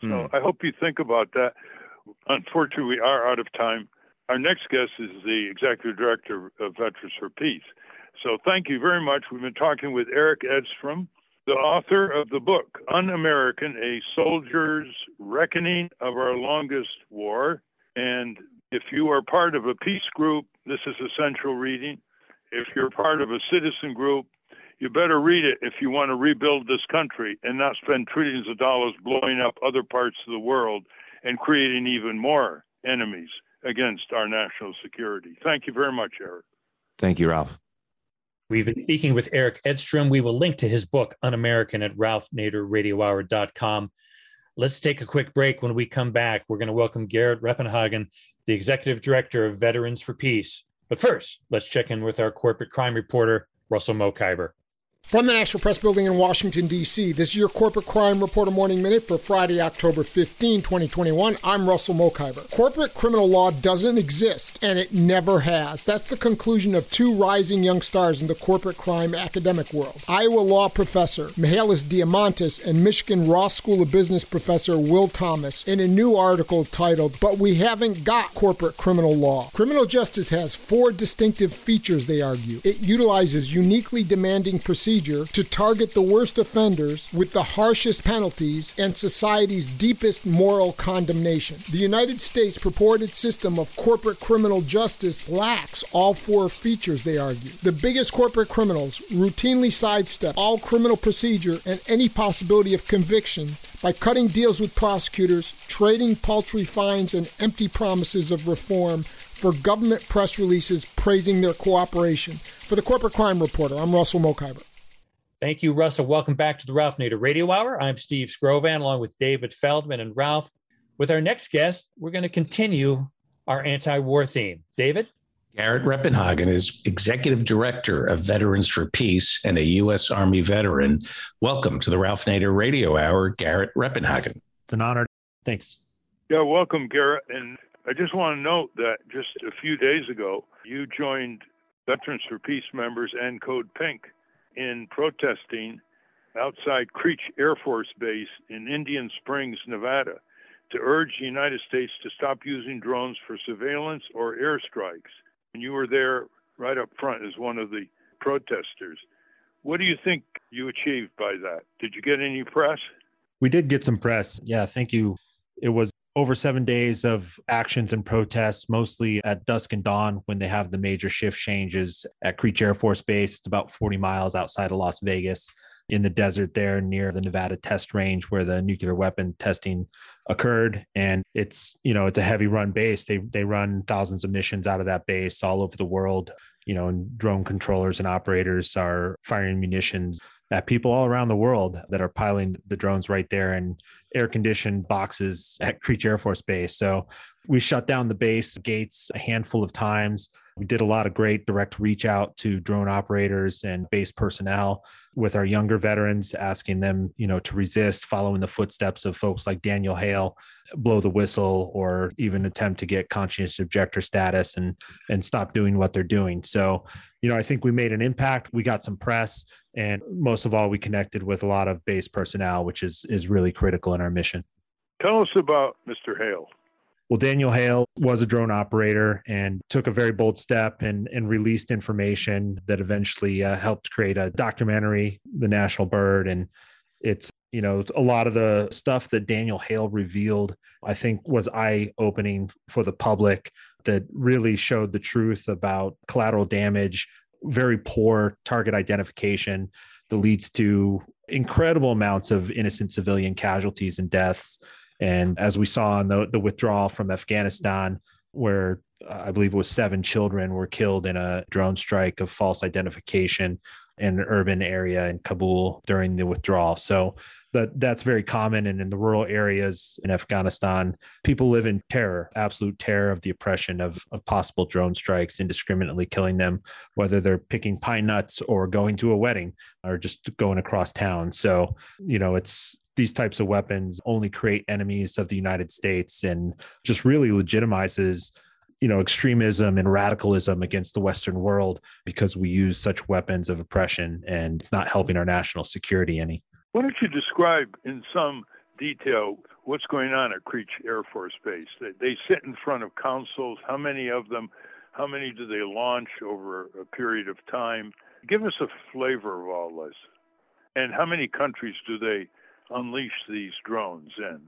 So mm. I hope you think about that. Unfortunately, we are out of time. Our next guest is the executive director of Veterans for Peace. So thank you very much. We've been talking with Erik Edstrom, the author of the book Un American A Soldier's Reckoning of Our Longest War. And if you are part of a peace group, this is essential reading. If you're part of a citizen group, you better read it if you want to rebuild this country and not spend trillions of dollars blowing up other parts of the world and creating even more enemies against our national security. Thank you very much, Erik. Thank you, Ralph. We've been speaking with Erik Edstrom. We will link to his book, Un American, at ralphnaderradiohour.com. Let's take a quick break. When we come back, we're going to welcome Garrett Reppenhagen, the Executive Director of Veterans for Peace. But first, let's check in with our corporate crime reporter, Russell Mokhiber. From the National Press Building in Washington, D.C., this is your Corporate Crime Reporter Morning Minute for Friday, October 15, 2021. I'm Russell Mokhiber. Corporate criminal law doesn't exist, and it never has. That's the conclusion of two rising young stars in the corporate crime academic world Iowa law professor Mihalis Diamantis and Michigan Ross School of Business professor Will Thomas in a new article titled, But We Haven't Got Corporate Criminal Law. Criminal justice has four distinctive features, they argue. It utilizes uniquely demanding procedures procedure to target the worst offenders with the harshest penalties and society's deepest moral condemnation. The United States purported system of corporate criminal justice lacks all four features, they argue. The biggest corporate criminals routinely sidestep all criminal procedure and any possibility of conviction by cutting deals with prosecutors, trading paltry fines and empty promises of reform for government press releases praising their cooperation. For the Corporate Crime Reporter, I'm Russell Mokhiber. Thank you, Russell. Welcome back to the Ralph Nader Radio Hour. I'm Steve Scrovan along with David Feldman and Ralph. With our next guest, we're going to continue our anti-war theme. David? Garrett Reppenhagen is Executive Director of Veterans for Peace and a U.S. Army veteran. Welcome to the Ralph Nader Radio Hour, Garrett Reppenhagen. It's an honor. Thanks. Yeah, welcome, Garrett. And I just want to note that just a few days ago, you joined Veterans for Peace members and Code Pink in protesting outside Creech Air Force Base in Indian Springs, Nevada, to urge the United States to stop using drones for surveillance or airstrikes. And you were there right up front as one of the protesters. What do you think you achieved by that? Did you get any press? We did get some press. Yeah, thank you. It was over seven days of actions and protests, mostly at dusk and dawn when they have the major shift changes at Creech Air Force Base. It's about 40 miles outside of Las Vegas in the desert there near the Nevada test range where the nuclear weapon testing occurred. And it's you know it's a heavy run base. They they run thousands of missions out of that base all over the world. You know and drone controllers and operators are firing munitions at people all around the world that are piling the drones right there in air conditioned boxes at Creech Air Force Base. So we shut down the base gates a handful of times. We did a lot of great direct reach out to drone operators and base personnel with our younger veterans, asking them, you know, to resist, following the footsteps of folks like Daniel Hale, blow the whistle, or even attempt to get conscientious objector status and and stop doing what they're doing. So, you know, I think we made an impact. We got some press, and most of all, we connected with a lot of base personnel, which is is really critical in our mission. Tell us about Mr. Hale. Well, Daniel Hale was a drone operator and took a very bold step and, and released information that eventually uh, helped create a documentary, The National Bird. And it's, you know, a lot of the stuff that Daniel Hale revealed, I think, was eye opening for the public that really showed the truth about collateral damage, very poor target identification that leads to incredible amounts of innocent civilian casualties and deaths and as we saw in the, the withdrawal from Afghanistan, where uh, I believe it was seven children were killed in a drone strike of false identification in an urban area in Kabul during the withdrawal. So that that's very common. And in the rural areas in Afghanistan, people live in terror, absolute terror of the oppression of, of possible drone strikes, indiscriminately killing them, whether they're picking pine nuts or going to a wedding or just going across town. So, you know, it's these types of weapons only create enemies of the United States and just really legitimizes you know extremism and radicalism against the western world because we use such weapons of oppression and it's not helping our national security any. Why don't you describe in some detail what's going on at creech air force base? They, they sit in front of councils how many of them how many do they launch over a period of time? Give us a flavor of all this. And how many countries do they unleash these drones in?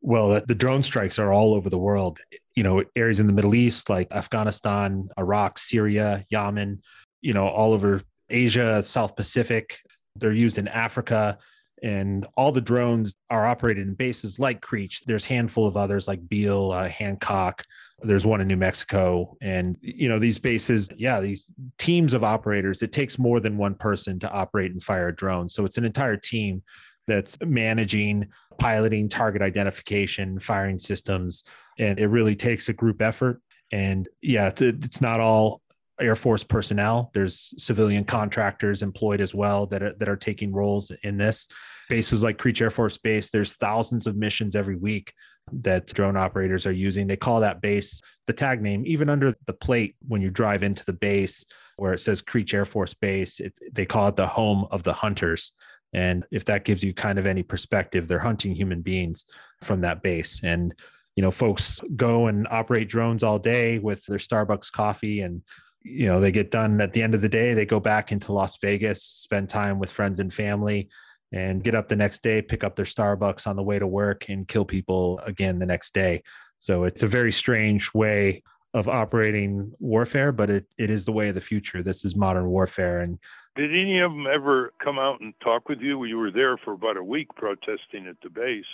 Well, the drone strikes are all over the world. You know, areas in the Middle East like Afghanistan, Iraq, Syria, Yemen, you know, all over Asia, South Pacific. They're used in Africa and all the drones are operated in bases like Creech. There's a handful of others like Beale, uh, Hancock. There's one in New Mexico, and you know these bases. Yeah, these teams of operators. It takes more than one person to operate and fire a drone, so it's an entire team that's managing, piloting, target identification, firing systems, and it really takes a group effort. And yeah, it's, it's not all Air Force personnel. There's civilian contractors employed as well that are, that are taking roles in this. Bases like Creech Air Force Base, there's thousands of missions every week that drone operators are using. They call that base the tag name, even under the plate when you drive into the base where it says Creech Air Force Base, it, they call it the home of the hunters. And if that gives you kind of any perspective, they're hunting human beings from that base. And, you know, folks go and operate drones all day with their Starbucks coffee and you know they get done at the end of the day they go back into las vegas spend time with friends and family and get up the next day pick up their starbucks on the way to work and kill people again the next day. So it's a very strange way of operating warfare but it, it is the way of the future. This is modern warfare. And did any of them ever come out and talk with you you were there for about a week protesting at the base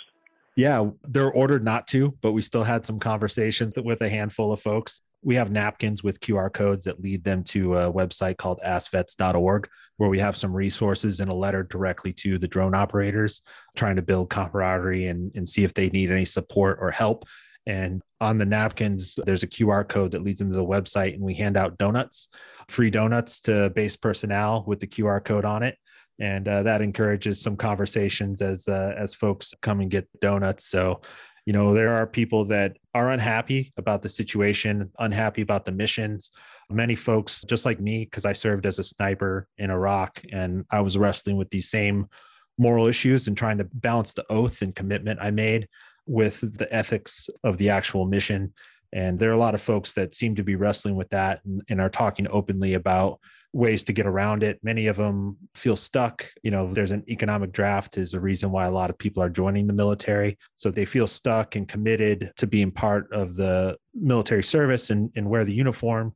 yeah, they're ordered not to, but we still had some conversations with a handful of folks. We have napkins with QR codes that lead them to a website called askvets.org, where we have some resources and a letter directly to the drone operators, trying to build camaraderie and, and see if they need any support or help. And on the napkins, there's a QR code that leads them to the website, and we hand out donuts, free donuts to base personnel with the QR code on it and uh, that encourages some conversations as uh, as folks come and get donuts. So, you know, there are people that are unhappy about the situation, unhappy about the missions. Many folks, just like me, because I served as a sniper in Iraq, and I was wrestling with these same moral issues and trying to balance the oath and commitment I made with the ethics of the actual mission. And there are a lot of folks that seem to be wrestling with that and, and are talking openly about ways to get around it. Many of them feel stuck. You know, there's an economic draft is the reason why a lot of people are joining the military. So they feel stuck and committed to being part of the military service and, and wear the uniform,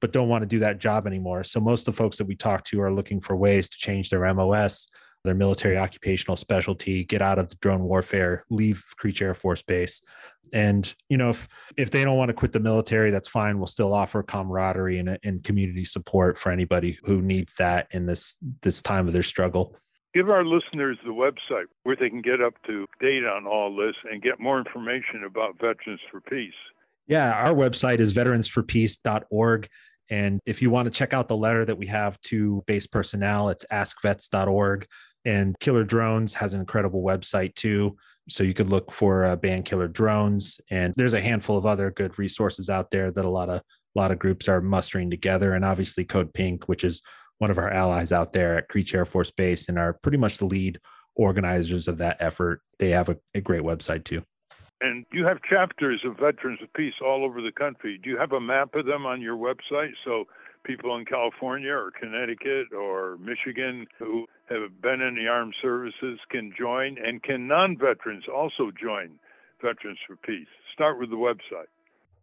but don't want to do that job anymore. So most of the folks that we talk to are looking for ways to change their MOS, their military occupational specialty, get out of the drone warfare, leave Creech Air Force Base. And you know if if they don't want to quit the military that's fine. We'll still offer camaraderie and, and community support for anybody who needs that in this this time of their struggle. Give our listeners the website where they can get up to date on all this and get more information about veterans for peace. Yeah our website is veteransforpeace.org and if you want to check out the letter that we have to base personnel it's askvets.org and killer drones has an incredible website too so you could look for uh, band killer drones, and there's a handful of other good resources out there that a lot of a lot of groups are mustering together. And obviously, Code Pink, which is one of our allies out there at Creech Air Force Base, and are pretty much the lead organizers of that effort. They have a, a great website too. And you have chapters of Veterans of Peace all over the country. Do you have a map of them on your website so people in California or Connecticut or Michigan who have been in the armed services can join, and can non veterans also join Veterans for Peace? Start with the website.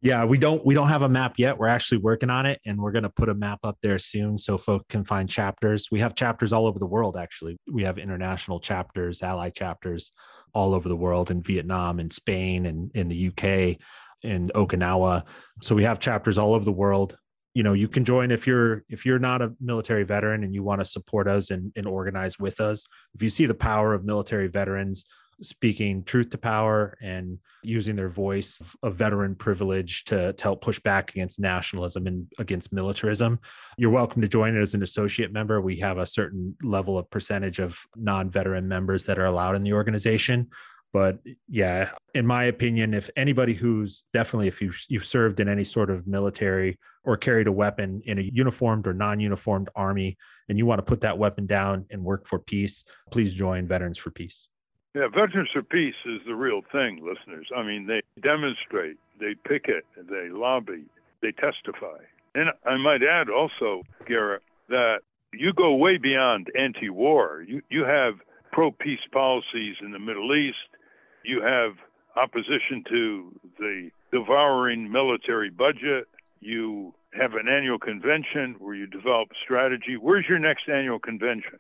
Yeah, we don't we don't have a map yet. We're actually working on it and we're going to put a map up there soon so folk can find chapters. We have chapters all over the world actually. We have international chapters, ally chapters all over the world in Vietnam and Spain and in the UK and Okinawa. So we have chapters all over the world you know you can join if you're if you're not a military veteran and you want to support us and, and organize with us. If you see the power of military veterans speaking truth to power and using their voice of veteran privilege to, to help push back against nationalism and against militarism you're welcome to join as an associate member. We have a certain level of percentage of non-veteran members that are allowed in the organization. But yeah in my opinion if anybody who's definitely if you've, you've served in any sort of military or carried a weapon in a uniformed or non-uniformed army and you want to put that weapon down and work for peace please join veterans for peace. Yeah veterans for peace is the real thing listeners. I mean they demonstrate they picket they lobby they testify. And i might add also garrett that you go way beyond anti-war. You, you have pro-peace policies in the middle east. You have opposition to the devouring military budget. You have an annual convention where you develop strategy. Where's your next annual convention?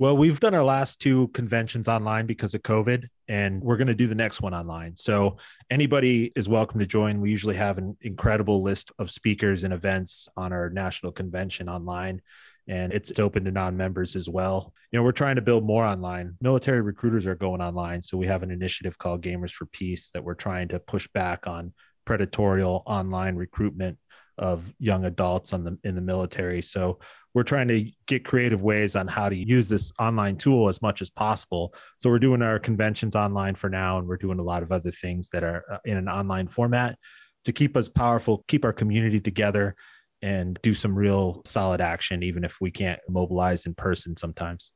Well, we've done our last two conventions online because of COVID, and we're going to do the next one online. So anybody is welcome to join. We usually have an incredible list of speakers and events on our national convention online, and it's open to non-members as well. You know, we're trying to build more online. Military recruiters are going online, so we have an initiative called Gamers for Peace that we're trying to push back on predatorial online recruitment of young adults on the in the military. So we're trying to get creative ways on how to use this online tool as much as possible. So we're doing our conventions online for now, and we're doing a lot of other things that are uh, in an online format to keep us powerful, keep our community together, and do some real solid action, even if we can't mobilize in person sometimes.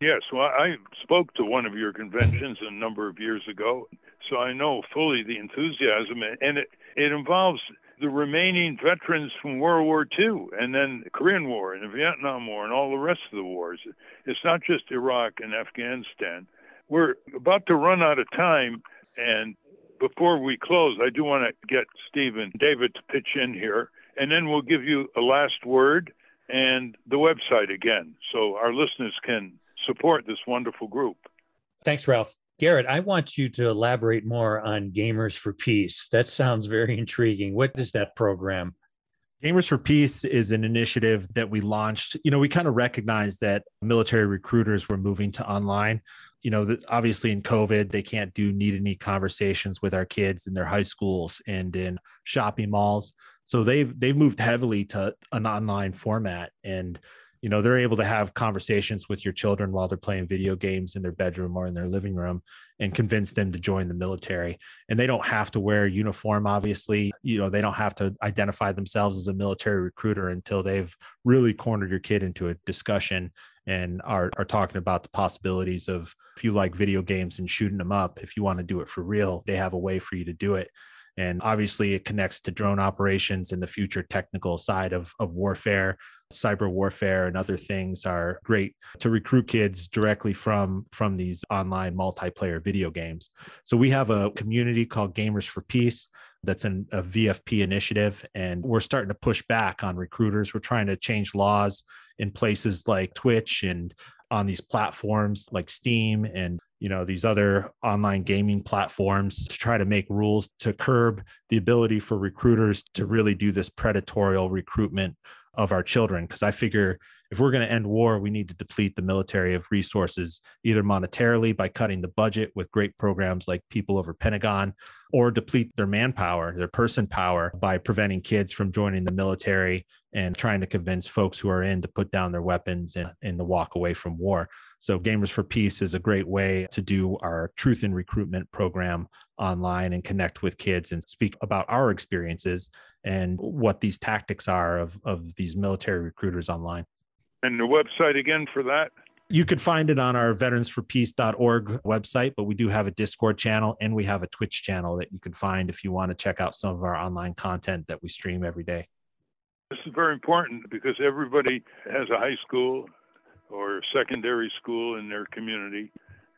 Yes, well, I spoke to one of your conventions a number of years ago, so I know fully the enthusiasm, and it, it involves the remaining veterans from World War II and then the Korean War and the Vietnam War and all the rest of the wars. It's not just Iraq and Afghanistan. We're about to run out of time, and before we close, I do want to get Stephen David to pitch in here, and then we'll give you a last word and the website again so our listeners can support this wonderful group. Thanks, Ralph. Garrett, I want you to elaborate more on Gamers for Peace. That sounds very intriguing. What is that program? Gamers for Peace is an initiative that we launched. You know, we kind of recognized that military recruiters were moving to online. You know, obviously in COVID, they can't do need to need conversations with our kids in their high schools and in shopping malls. So they've they've moved heavily to an online format. And you know they're able to have conversations with your children while they're playing video games in their bedroom or in their living room and convince them to join the military. And they don't have to wear uniform obviously. You know they don't have to identify themselves as a military recruiter until they've really cornered your kid into a discussion and are, are talking about the possibilities of if you like video games and shooting them up if you want to do it for real they have a way for you to do it. And obviously it connects to drone operations and the future technical side of, of warfare cyber warfare and other things are great to recruit kids directly from from these online multiplayer video games. So we have a community called gamers for peace that's an, a vfp initiative and we're starting to push back on recruiters. We're trying to change laws in places like twitch and on these platforms like steam and you know these other online gaming platforms to try to make rules to curb the ability for recruiters to really do this predatorial recruitment of our children because i figure if we're going to end war we need to deplete the military of resources either monetarily by cutting the budget with great programs like people over pentagon or deplete their manpower their person power by preventing kids from joining the military and trying to convince folks who are in to put down their weapons and, and to walk away from war so, Gamers for Peace is a great way to do our Truth in Recruitment program online and connect with kids and speak about our experiences and what these tactics are of, of these military recruiters online. And the website again for that? You could find it on our veteransforpeace.org website, but we do have a Discord channel and we have a Twitch channel that you can find if you want to check out some of our online content that we stream every day. This is very important because everybody has a high school, or secondary school in their community.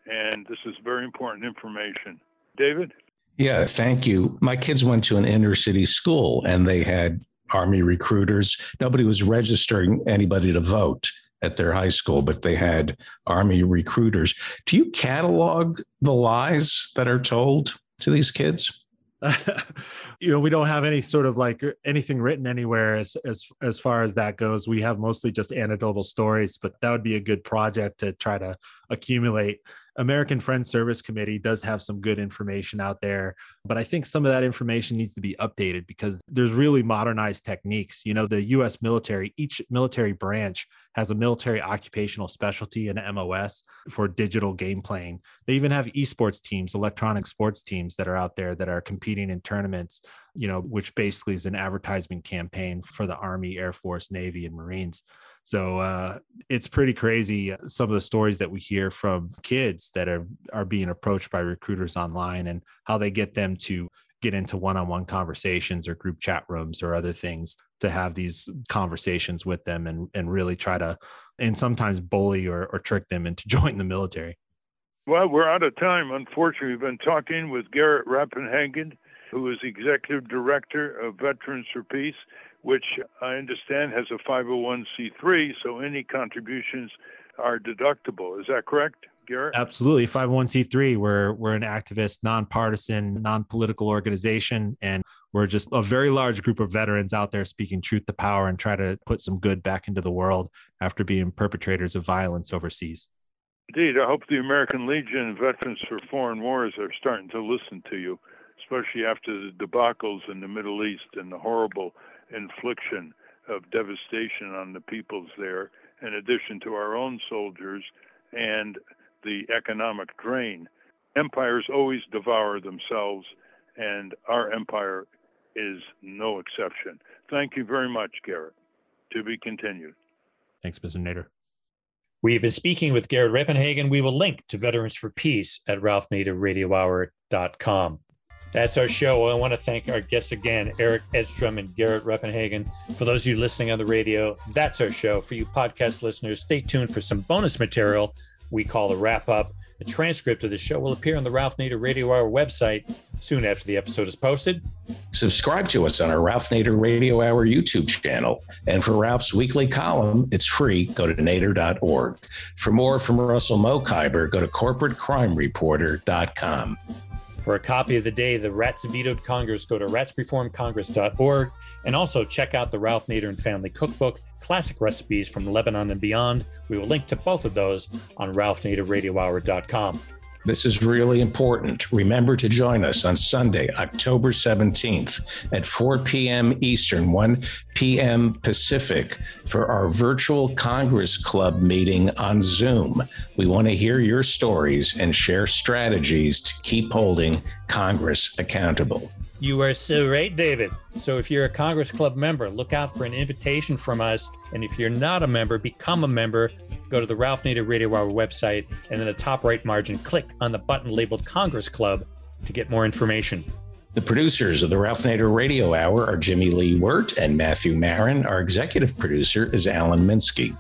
And this is very important information. David? Yeah, thank you. My kids went to an inner city school and they had Army recruiters. Nobody was registering anybody to vote at their high school, but they had Army recruiters. Do you catalog the lies that are told to these kids? you know we don't have any sort of like anything written anywhere as as as far as that goes. We have mostly just anecdotal stories but that would be a good project to try to accumulate American Friends Service Committee does have some good information out there, but I think some of that information needs to be updated because there's really modernized techniques. You know, the US military, each military branch has a military occupational specialty and MOS for digital game playing. They even have esports teams, electronic sports teams that are out there that are competing in tournaments, you know, which basically is an advertisement campaign for the Army, Air Force, Navy, and Marines. So uh, it's pretty crazy uh, some of the stories that we hear from kids that are are being approached by recruiters online and how they get them to get into one-on-one conversations or group chat rooms or other things to have these conversations with them and and really try to and sometimes bully or, or trick them into joining the military. Well, we're out of time. Unfortunately, we've been talking with Garrett Reppenhagen, who is executive director of Veterans for Peace which I understand has a 501c3, so any contributions are deductible. Is that correct, Garrett? Absolutely. 501c3, we're, we're an activist, nonpartisan, non political organization. And we're just a very large group of veterans out there speaking truth to power and try to put some good back into the world after being perpetrators of violence overseas. Indeed. I hope the American Legion and Veterans for Foreign Wars are starting to listen to you, especially after the debacles in the Middle East and the horrible infliction of devastation on the peoples there, in addition to our own soldiers and the economic drain. Empires always devour themselves, and our empire is no exception. Thank you very much, Garrett. To be continued. Thanks, Mr. Nader. We've been speaking with Garrett Reppenhagen. We will link to Veterans for Peace at ralphnaderradiohour.com. That's our show. I want to thank our guests again, Erik Edstrom and Garrett Reppenhagen. For those of you listening on the radio, that's our show. For you podcast listeners, stay tuned for some bonus material we call the wrap up. The transcript of the show will appear on the Ralph Nader Radio Hour website soon after the episode is posted. Subscribe to us on our Ralph Nader Radio Hour YouTube channel. And for Ralph's weekly column, it's free. Go to nader.org. For more from Russell Mokhiber, go to corporatecrimereporter.com. For a copy of the day the Rats vetoed Congress, go to ratsreformcongress.org and also check out the Ralph Nader and Family Cookbook, classic recipes from Lebanon and beyond. We will link to both of those on ralphnaderradiohour.com. This is really important. Remember to join us on Sunday, October 17th at 4 p.m. Eastern, 1 p.m. Pacific for our virtual Congress Club meeting on Zoom. We want to hear your stories and share strategies to keep holding Congress accountable. You are so right, David. So if you're a Congress Club member, look out for an invitation from us. And if you're not a member, become a member. Go to the Ralph Nader Radio Hour website and in the top right margin, click on the button labeled Congress Club to get more information. The producers of the Ralph Nader Radio Hour are Jimmy Lee Wirt and Matthew Marin. Our executive producer is Alan Minsky.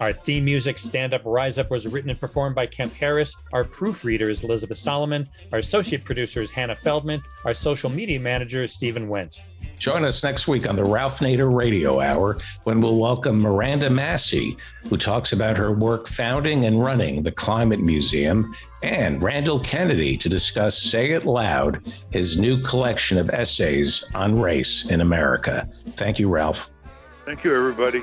Our theme music, Stand Up, Rise Up, was written and performed by Kemp Harris. Our proofreader is Elizabeth Solomon. Our associate producer is Hannah Feldman. Our social media manager is Steven Wendt. Join us next week on the Ralph Nader Radio Hour when we'll welcome Miranda Massie, who talks about her work founding and running the Climate Museum, and Randall Kennedy to discuss Say It Loud, his new collection of essays on race in America. Thank you, Ralph. Thank you, everybody.